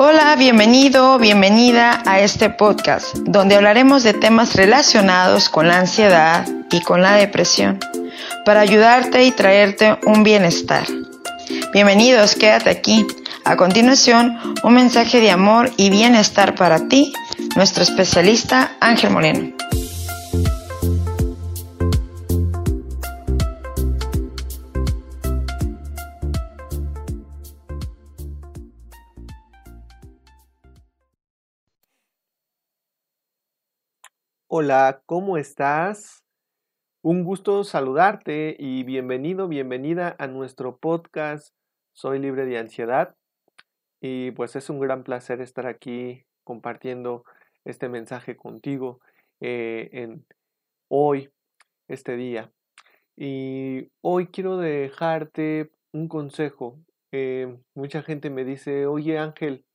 Hola, bienvenido, bienvenida a este podcast, donde hablaremos de temas relacionados con la ansiedad y con la depresión, para ayudarte y traerte un bienestar. Bienvenidos, quédate aquí. A continuación, un mensaje de amor y bienestar para ti, nuestro especialista Ángel Moreno. Hola, ¿cómo estás? Un gusto saludarte y bienvenido, bienvenida a nuestro podcast Soy libre de ansiedad. Y pues es un gran placer estar aquí compartiendo este mensaje contigo eh, en hoy, este día. Y hoy quiero dejarte un consejo. Eh, mucha gente me dice, oye Ángel,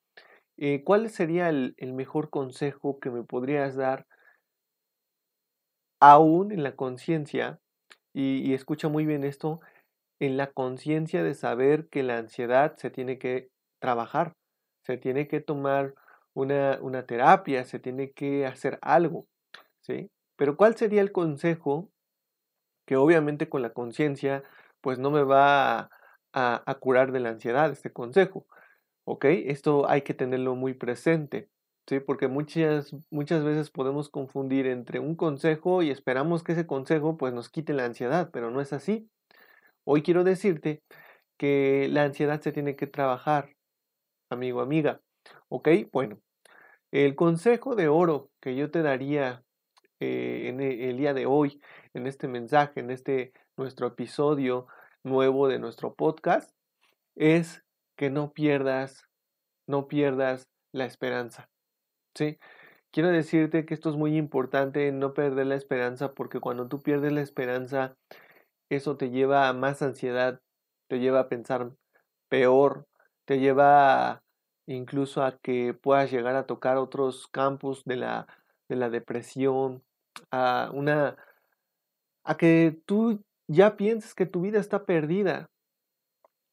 eh, ¿cuál sería el mejor consejo que me podrías dar? Aún en la conciencia, y, escucha muy bien esto, en la conciencia de saber que la ansiedad se tiene que trabajar, se tiene que tomar una, una terapia, se tiene que hacer algo, ¿sí? Pero ¿cuál sería el consejo que obviamente con la conciencia pues no me va a, a, curar de la ansiedad este consejo? ¿Ok? Esto hay que tenerlo muy presente. Sí, porque muchas, muchas veces podemos confundir entre un consejo y esperamos que ese consejo pues nos quite la ansiedad, pero no es así. Hoy quiero decirte que la ansiedad se tiene que trabajar, amigo, amiga. ¿Ok? Bueno, el consejo de oro que yo te daría eh, en e, el día de hoy, en este mensaje, en este nuestro episodio nuevo de nuestro podcast, es que no pierdas, no pierdas la esperanza. ¿Sí? Quiero decirte que esto es muy importante, no perder la esperanza, porque cuando tú pierdes la esperanza, eso te lleva a más ansiedad, te lleva a pensar peor, te lleva incluso a que puedas llegar a tocar otros campos de la, de la depresión, a una a que tú ya pienses que tu vida está perdida.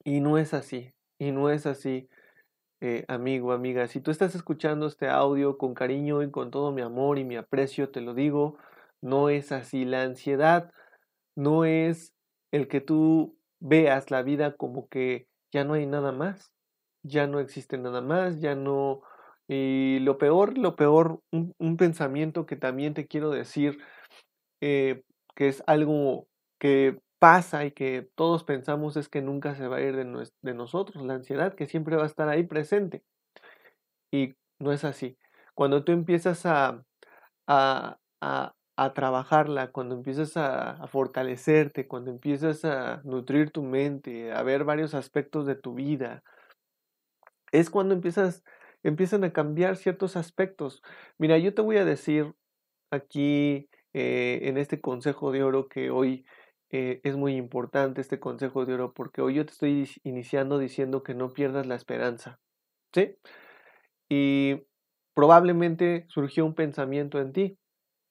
Y no es así, y no es así. Eh, amigo, amiga, si tú estás escuchando este audio con cariño y con todo mi amor y mi aprecio, te lo digo, no es así. La ansiedad no es el que tú veas la vida como que ya no hay nada más, ya no existe nada más, ya no... Y lo peor, lo peor, un, pensamiento que también te quiero decir, eh, que es algo que pasa y que todos pensamos es que nunca se va a ir de, nosotros, la ansiedad que siempre va a estar ahí presente. Y no es así. Cuando tú empiezas a, a, a, trabajarla, cuando empiezas a, fortalecerte, cuando empiezas a nutrir tu mente, a ver varios aspectos de tu vida, es cuando empiezas, empiezan a cambiar ciertos aspectos. Mira, yo te voy a decir aquí eh, en este consejo de oro que hoy eh, es muy importante este consejo de oro porque hoy yo te estoy iniciando diciendo que no pierdas la esperanza. ¿Sí? Y probablemente surgió un pensamiento en ti.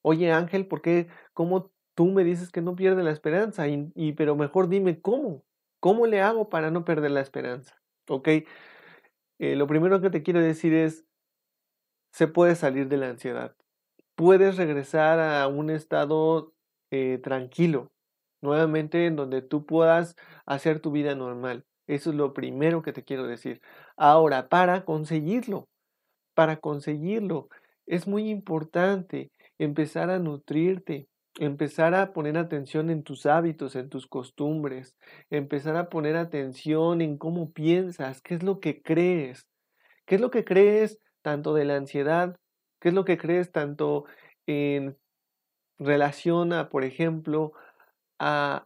Oye Ángel, ¿por qué? ¿Cómo tú me dices que no pierdes la esperanza? Y, pero mejor dime cómo. ¿Cómo le hago para no perder la esperanza? ¿Ok? Eh, lo primero que te quiero decir es, se puede salir de la ansiedad. Puedes regresar a un estado eh, tranquilo, nuevamente en donde tú puedas hacer tu vida normal. Eso es lo primero que te quiero decir. Ahora, para conseguirlo, para conseguirlo, es muy importante empezar a nutrirte, empezar a poner atención en tus hábitos, en tus costumbres, empezar a poner atención en cómo piensas, qué es lo que crees, qué es lo que crees tanto de la ansiedad, qué es lo que crees tanto en relación a, por ejemplo, a,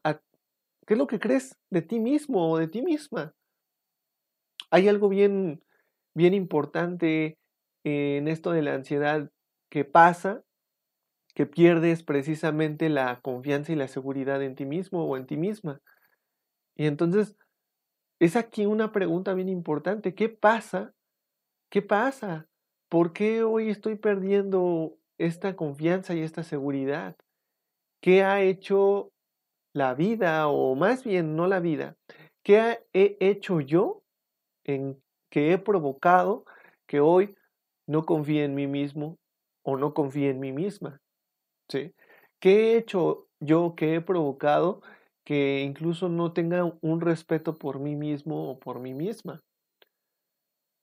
qué es lo que crees de ti mismo o de ti misma. Hay algo bien, bien importante en esto de la ansiedad que pasa, que pierdes precisamente la confianza y la seguridad en ti mismo o en ti misma. Y entonces, es aquí una pregunta bien importante. ¿Qué pasa? ¿Qué pasa? ¿Por qué hoy estoy perdiendo esta confianza y esta seguridad? ¿Qué ha hecho la vida, o más bien no la vida, ¿qué he hecho yo en que he provocado que hoy no confíe en mí mismo o no confíe en mí misma. ¿sí? ¿Qué he hecho yo que he provocado que incluso no tenga un respeto por mí mismo o por mí misma?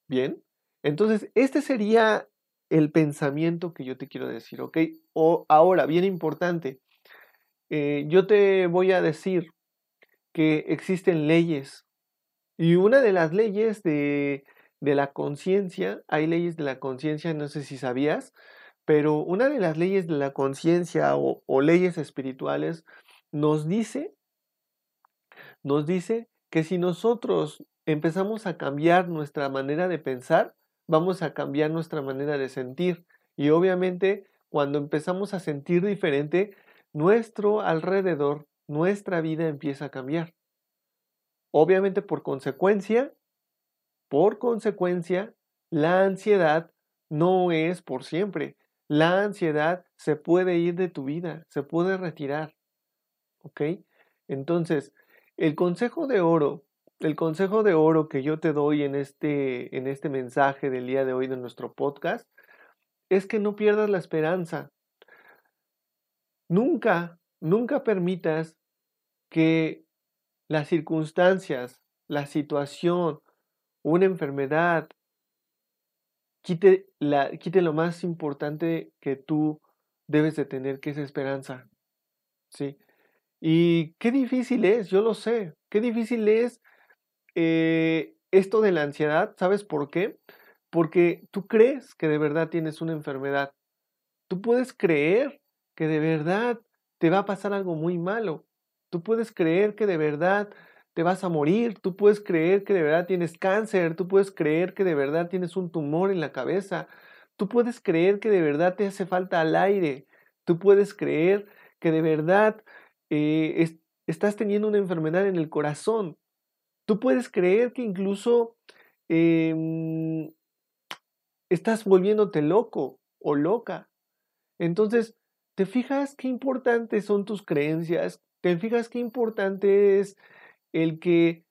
Bien, entonces este sería el pensamiento que yo te quiero decir, ¿ok? O ahora, bien importante, eh, yo te voy a decir que existen leyes y una de las leyes de, de la conciencia, hay leyes de la conciencia, no sé si sabías, pero una de las leyes de la conciencia o, o, leyes espirituales nos dice, nos dice que si nosotros empezamos a cambiar nuestra manera de pensar, vamos a cambiar nuestra manera de sentir. Y obviamente cuando empezamos a sentir diferente, nuestro alrededor, nuestra vida empieza a cambiar. Obviamente por consecuencia, por consecuencia, la ansiedad no es por siempre. La ansiedad se puede ir de tu vida, se puede retirar. ¿Ok? Entonces, el consejo de oro, el consejo de oro que yo te doy en este, en este mensaje del día de hoy de nuestro podcast es que no pierdas la esperanza. Nunca, nunca permitas que las circunstancias, la situación, una enfermedad, quite, quite lo más importante que tú debes de tener, que es esperanza. ¿Sí? Y qué difícil es, yo lo sé, qué difícil es eh, esto de la ansiedad, ¿sabes por qué? Porque tú crees que de verdad tienes una enfermedad. Tú puedes creer que de verdad te va a pasar algo muy malo. Tú puedes creer que de verdad te vas a morir, tú puedes creer que de verdad tienes cáncer, tú puedes creer que de verdad tienes un tumor en la cabeza, tú puedes creer que de verdad te hace falta al aire, tú puedes creer que de verdad eh, estás teniendo una enfermedad en el corazón, tú puedes creer que incluso em, estás volviéndote loco o loca. Entonces, ¿te fijas qué importantes son tus creencias? ¿Te fijas qué importante es el que,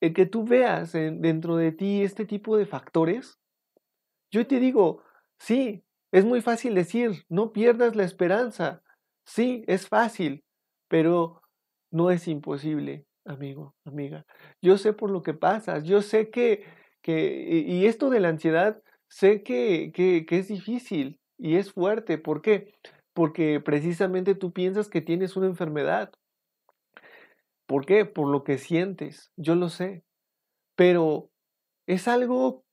el que tú veas dentro de ti este tipo de factores? Yo te digo, sí, es muy fácil decir, no pierdas la esperanza. Sí, es fácil, pero no es imposible, amigo, amiga. Yo sé por lo que pasas, yo sé que, que y esto de la ansiedad, sé que, que, que es difícil y es fuerte. ¿Por qué? Porque precisamente tú piensas que tienes una enfermedad. ¿Por qué? Por lo que sientes, yo lo sé. Pero es algo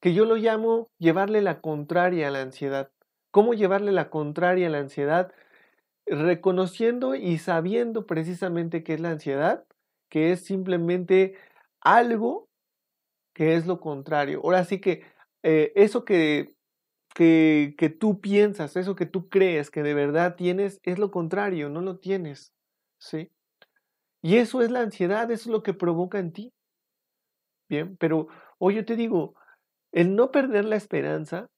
que yo lo llamo llevarle la contraria a la ansiedad. ¿Cómo llevarle la contraria a la ansiedad? Reconociendo y sabiendo precisamente qué es la ansiedad, que es simplemente algo que es lo contrario. Ahora sí que eh, eso que que, que tú piensas, eso que tú crees que de verdad tienes, es lo contrario, no lo tienes. ¿Sí? Y eso es la ansiedad, eso es lo que provoca en ti. Bien, pero hoy yo te digo, el no perder la esperanza,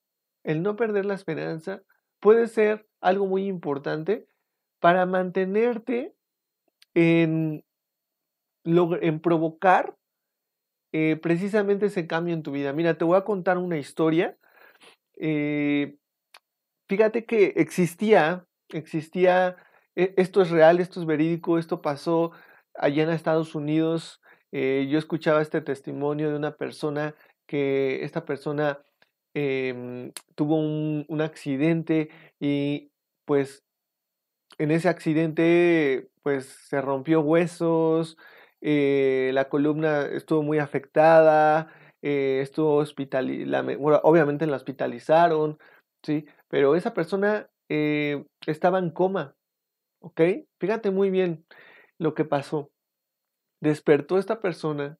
el no perder la esperanza puede ser algo muy importante para mantenerte en, en provocar eh, precisamente ese cambio en tu vida. Mira, te voy a contar una historia eh, fíjate que existía, existía, e, esto es real, esto es verídico, esto pasó allá en Estados Unidos. Eh, yo escuchaba este testimonio de una persona que esta persona em, tuvo un, accidente y pues en ese accidente pues se rompió huesos, eh, la columna estuvo muy afectada, eh, estuvo hospitalizado, bueno, obviamente la hospitalizaron, ¿sí? Pero esa persona eh, estaba en coma, ¿ok? Fíjate muy bien lo que pasó. Despertó esta persona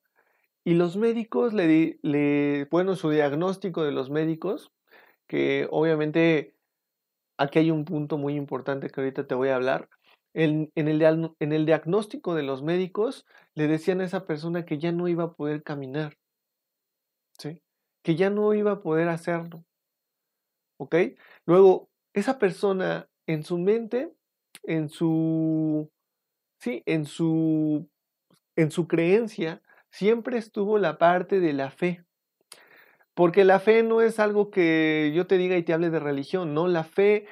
y los médicos le, di, le, bueno, su diagnóstico de los médicos, que obviamente aquí hay un punto muy importante que ahorita te voy a hablar. En, en, el, en el diagnóstico de los médicos le decían a esa persona que ya no iba a poder caminar. Que ya no iba a poder hacerlo. ¿Ok? Luego, esa persona en su mente, en su, sí, en su, en su creencia, siempre estuvo la parte de la fe. Porque la fe no es algo que yo te diga y te hable de religión, no, la fe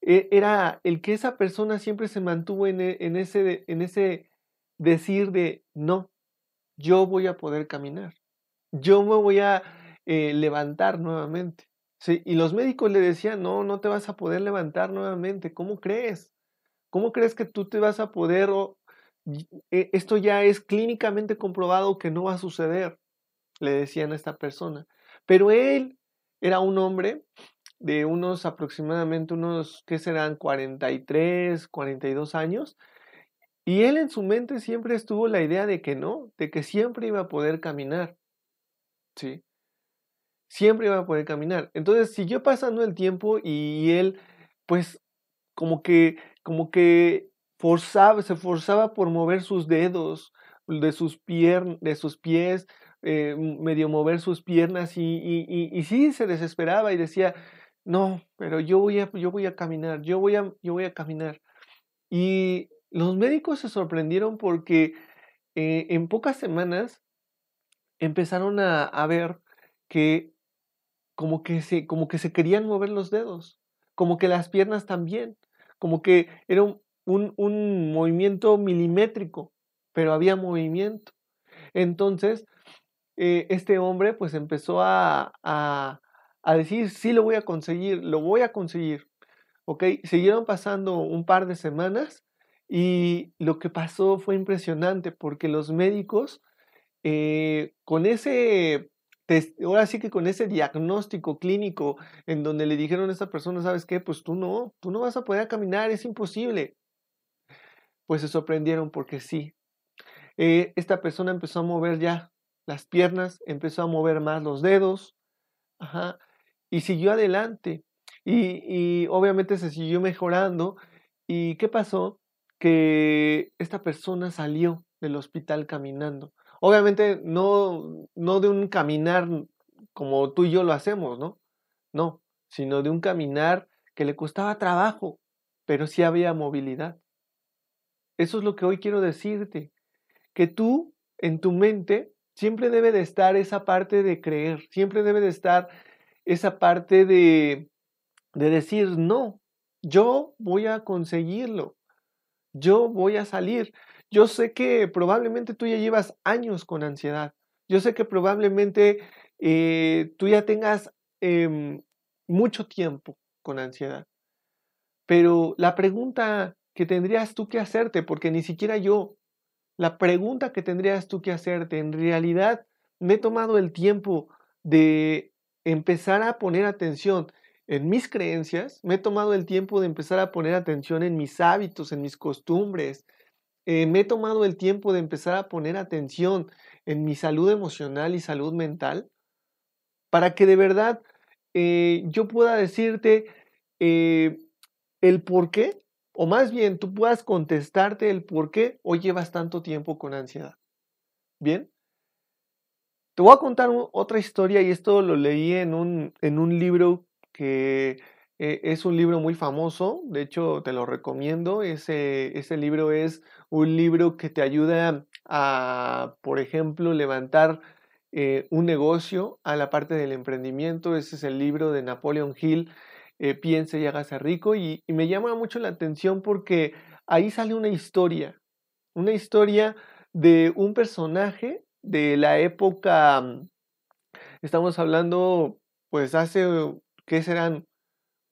e, era el que esa persona siempre se mantuvo en, e, en, ese, en ese decir de, no, yo voy a poder caminar, yo me voy a eh, levantar nuevamente. Y los médicos le decían, no, no te vas a poder levantar nuevamente, ¿cómo crees? ¿Cómo crees que tú te vas a poder? E, esto ya es clínicamente comprobado que no va a suceder, le decían a esta persona. Pero él era un hombre de unos aproximadamente unos, ¿qué serán? 43, 42 años. Y él en su mente siempre estuvo la idea de que no, de que siempre iba a poder caminar. ¿Sí? Siempre iba a poder caminar. Entonces siguió pasando el tiempo y él, pues, como que, como que forzaba, se forzaba por mover sus dedos de sus, de sus pies, eh, medio mover sus piernas y, y, y, sí se desesperaba y decía, no, pero yo voy a, yo voy a caminar, yo voy a, yo voy a caminar. Y los médicos se sorprendieron porque eh, en pocas semanas empezaron a, a, ver que como que, se, como que se querían mover los dedos, como que las piernas también, como que era un, un, un movimiento milimétrico, pero había movimiento. Entonces, eh, este hombre pues empezó a, a, a decir, sí lo voy a conseguir, lo voy a conseguir. ¿Ok? Siguieron pasando un par de semanas y lo que pasó fue impresionante porque los médicos, eh, con ese, ahora sí que con ese diagnóstico clínico en donde le dijeron a esta persona, ¿sabes qué? Pues tú no, tú no vas a poder caminar, es imposible. Pues se sorprendieron porque sí. Eh, esta persona empezó a mover ya las piernas, empezó a mover más los dedos, y siguió adelante. Y, obviamente se siguió mejorando. ¿Y qué pasó? Que esta persona salió del hospital caminando. Obviamente no, no de un caminar como tú y yo lo hacemos, ¿no? No, sino de un caminar que le costaba trabajo, pero sí había movilidad. Eso es lo que hoy quiero decirte, que tú en tu mente siempre debe de estar esa parte de creer, siempre debe de estar esa parte de, de decir, no, yo voy a conseguirlo, yo voy a salir. Yo sé que probablemente tú ya llevas años con ansiedad, yo sé que probablemente eh, tú ya tengas em, mucho tiempo con ansiedad, pero la pregunta que tendrías tú que hacerte, porque ni siquiera yo la pregunta que tendrías tú que hacerte, en realidad me he tomado el tiempo de empezar a poner atención en mis creencias, me he tomado el tiempo de empezar a poner atención en mis hábitos, en mis costumbres, eh, me he tomado el tiempo de empezar a poner atención en mi salud emocional y salud mental, para que de verdad eh, yo pueda decirte eh, el por qué o más bien tú puedas contestarte el por qué hoy llevas tanto tiempo con ansiedad. Bien, te voy a contar otra historia y esto lo leí en un, en un libro que eh, es un libro muy famoso, de hecho te lo recomiendo, ese, ese libro es un libro que te ayuda a, por ejemplo, levantar eh, un negocio a la parte del emprendimiento, ese es el libro de Napoleon Hill eh, piense y hágase rico. Y, me llama mucho la atención porque ahí sale una historia, una historia de un personaje de la época, mm, estamos hablando, pues hace, ¿qué serán?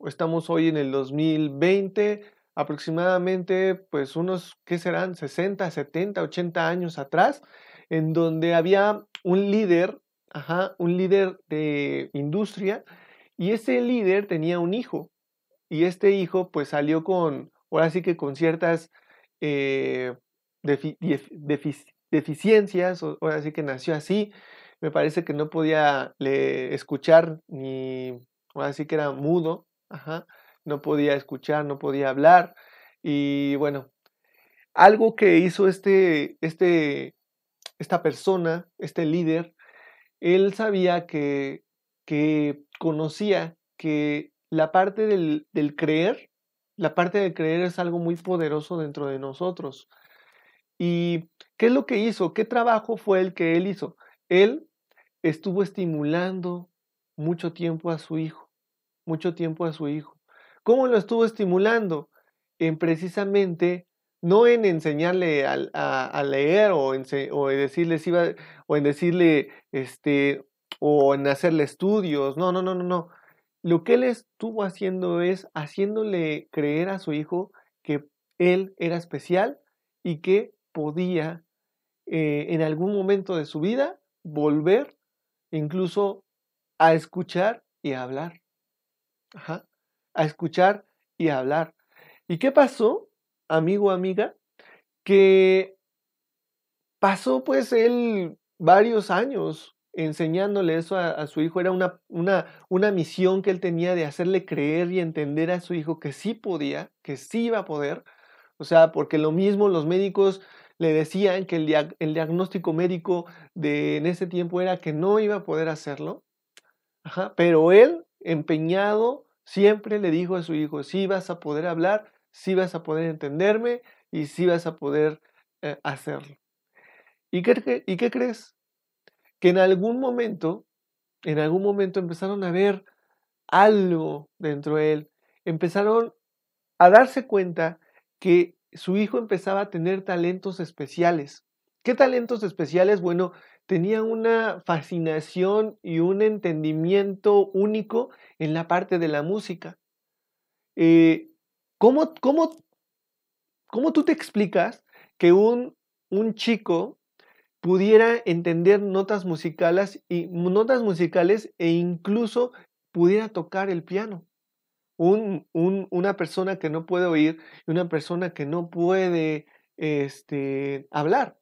Estamos hoy en el 2020, aproximadamente, pues unos, ¿qué serán? 60, 70, 80 años atrás, en donde había un líder, ajá, un líder de industria y ese líder tenía un hijo. Y este hijo pues salió con, ahora sí que con ciertas eh, deficiencias, ahora sí que nació así. Me parece que no podía escuchar ni, ahora sí que era mudo, no podía escuchar, no podía hablar. Y bueno, algo que hizo este, este, esta persona, este líder, él sabía que que conocía que la parte del, creer, la parte del creer es algo muy poderoso dentro de nosotros. ¿Y qué es lo que hizo? ¿Qué trabajo fue el que él hizo? Él estuvo estimulando mucho tiempo a su hijo, mucho tiempo a su hijo. ¿Cómo lo estuvo estimulando? En precisamente no en enseñarle a, leer o en, decirle o en decirle este o en hacerle estudios, no, no, no, no, no. Lo que él estuvo haciendo es haciéndole creer a su hijo que él era especial y que podía eh, en algún momento de su vida volver incluso a escuchar y a hablar. Ajá. A escuchar y a hablar. ¿Y qué pasó, amigo, amiga? Que pasó pues él varios años enseñándole eso a, su hijo. Era una, una, una misión que él tenía de hacerle creer y entender a su hijo que sí podía, que sí iba a poder. O sea, porque lo mismo los médicos le decían que el, el diagnóstico médico de en ese tiempo era que no iba a poder hacerlo. pero él, empeñado, siempre le dijo a su hijo, sí vas a poder hablar, sí vas a poder entenderme y sí vas a poder eh, hacerlo. ¿Y qué, ¿Y qué crees? Que en algún momento, en algún momento empezaron a ver algo dentro de él, empezaron a darse cuenta que su hijo empezaba a tener talentos especiales. ¿Qué talentos especiales? Bueno, tenía una fascinación y un entendimiento único en la parte de la música. Eh, ¿cómo, cómo, cómo, tú te explicas que un, un chico pudiera entender notas musicales, y, notas musicales e incluso pudiera tocar el piano? una persona que no puede oír y una persona que no puede este, hablar.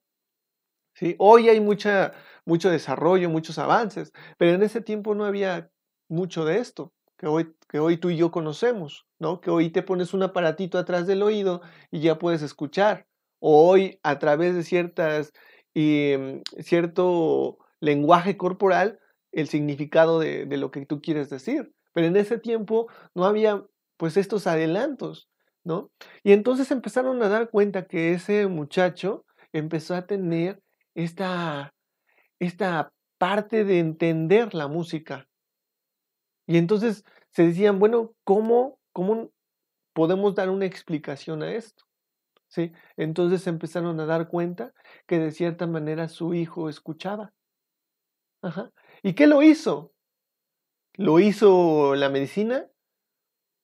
¿Sí? Hoy hay mucha, mucho desarrollo, muchos avances, pero en ese tiempo no había mucho de esto que hoy, que hoy tú y yo conocemos, ¿no? Que hoy te pones un aparatito atrás del oído y ya puedes escuchar. O hoy a través de ciertas, em, cierto lenguaje corporal el significado de, de lo que tú quieres decir. Pero en ese tiempo no había pues estos adelantos, ¿no? Y entonces empezaron a dar cuenta que ese muchacho empezó a tener esta, esta parte de entender la música. Y entonces se decían, bueno, ¿cómo, cómo podemos dar una explicación a esto? ¿Sí? Entonces empezaron a dar cuenta que de cierta manera su hijo escuchaba. Ajá. ¿Y qué lo hizo? ¿Lo hizo la medicina?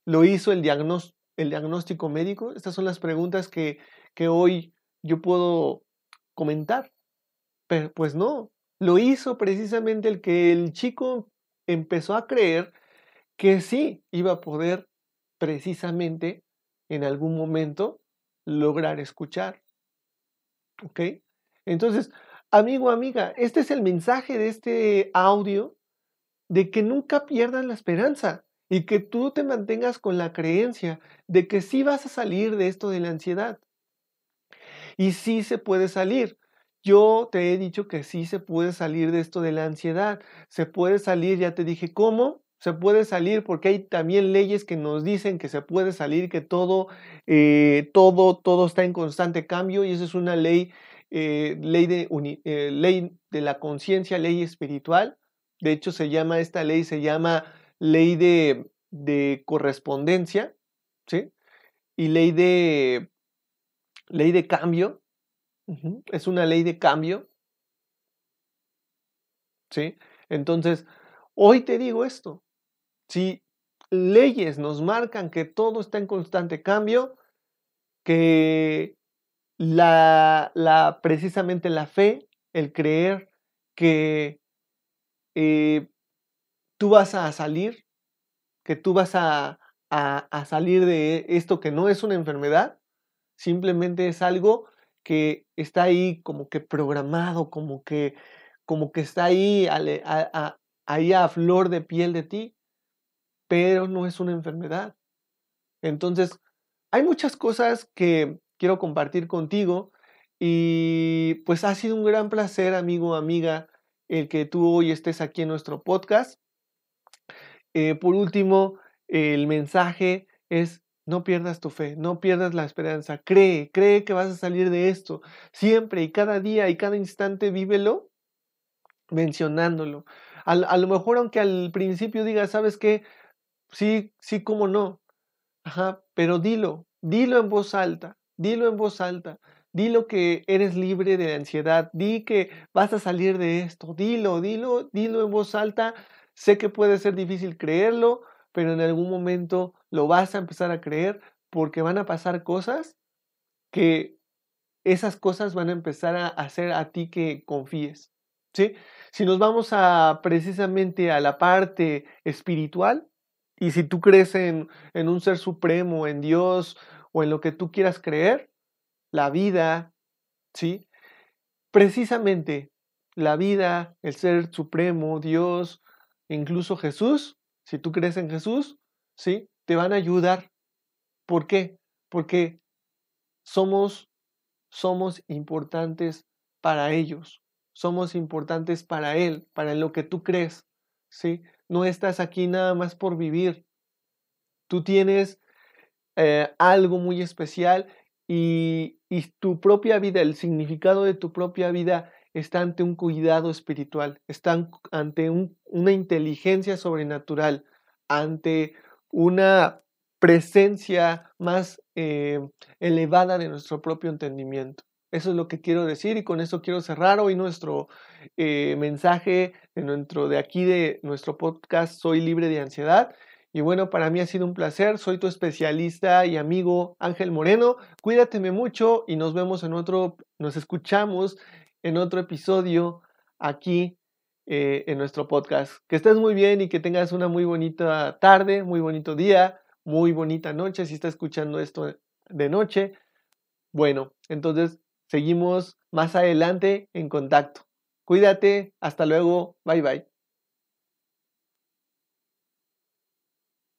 ¿Lo hizo el, diagnóstico médico? Estas son las preguntas que, que hoy yo puedo comentar. Pues no, lo hizo precisamente el que el chico empezó a creer que sí iba a poder precisamente en algún momento lograr escuchar. ¿Ok? Entonces, amigo, amiga, este es el mensaje de este audio de que nunca pierdas la esperanza y que tú te mantengas con la creencia de que sí vas a salir de esto de la ansiedad. Y sí se puede salir. Yo te he dicho que sí se puede salir de esto de la ansiedad. Se puede salir, ya te dije cómo. Se puede salir porque hay también leyes que nos dicen que se puede salir, que todo, eh, todo, todo está en constante cambio y esa es una ley, eh, ley, de, eh, ley de la conciencia, ley espiritual. De hecho, se llama, esta ley se llama ley de, correspondencia, ¿sí? Y ley de, ley de cambio. Es una ley de cambio. ¿Sí? Entonces, hoy te digo esto. Si leyes nos marcan que todo está en constante cambio, que la, la, precisamente la fe, el creer que eh, tú vas a salir, que tú vas a, salir de esto que no es una enfermedad, simplemente es algo que está ahí como que programado, como que, como que está ahí a, ahí a flor de piel de ti, pero no es una enfermedad. Entonces, hay muchas cosas que quiero compartir contigo y pues ha sido un gran placer, amigo, amiga, el que tú hoy estés aquí en nuestro podcast. Eh, por último, el mensaje es no pierdas tu fe, no pierdas la esperanza, cree, cree que vas a salir de esto. Siempre y cada día y cada instante vívelo mencionándolo. A, lo mejor aunque al principio digas, ¿sabes qué? Sí, sí, cómo no. Ajá, pero dilo, dilo en voz alta, dilo en voz alta. Dilo que eres libre de ansiedad, di que vas a salir de esto, dilo, dilo, dilo en voz alta. Sé que puede ser difícil creerlo, pero en algún momento lo vas a empezar a creer porque van a pasar cosas que esas cosas van a empezar a hacer a ti que confíes. ¿sí? Si nos vamos a precisamente a la parte espiritual, y si tú crees en, en un ser supremo, en Dios o en lo que tú quieras creer, la vida, ¿sí? Precisamente la vida, el ser supremo, Dios, incluso Jesús, si tú crees en Jesús, ¿sí? Te van a ayudar. ¿Por qué? Porque somos somos importantes para ellos. Somos importantes para él, para lo que tú crees, ¿sí? No estás aquí nada más por vivir. Tú tienes eh, algo muy especial y, tu propia vida, el significado de tu propia vida está ante un cuidado espiritual, está ante una inteligencia sobrenatural, ante una presencia más eh, elevada de nuestro propio entendimiento. Eso es lo que quiero decir y con eso quiero cerrar hoy nuestro eh, mensaje dentro de aquí de nuestro podcast Soy libre de ansiedad. Y bueno, para mí ha sido un placer. Soy tu especialista y amigo Ángel Moreno. Cuídateme mucho y nos vemos en otro, nos escuchamos en otro episodio aquí eh, en nuestro podcast. Que estés muy bien y que tengas una muy bonita tarde, muy bonito día, muy bonita noche si estás escuchando esto de noche. Bueno, entonces seguimos más adelante en contacto. Cuídate, hasta luego, bye bye.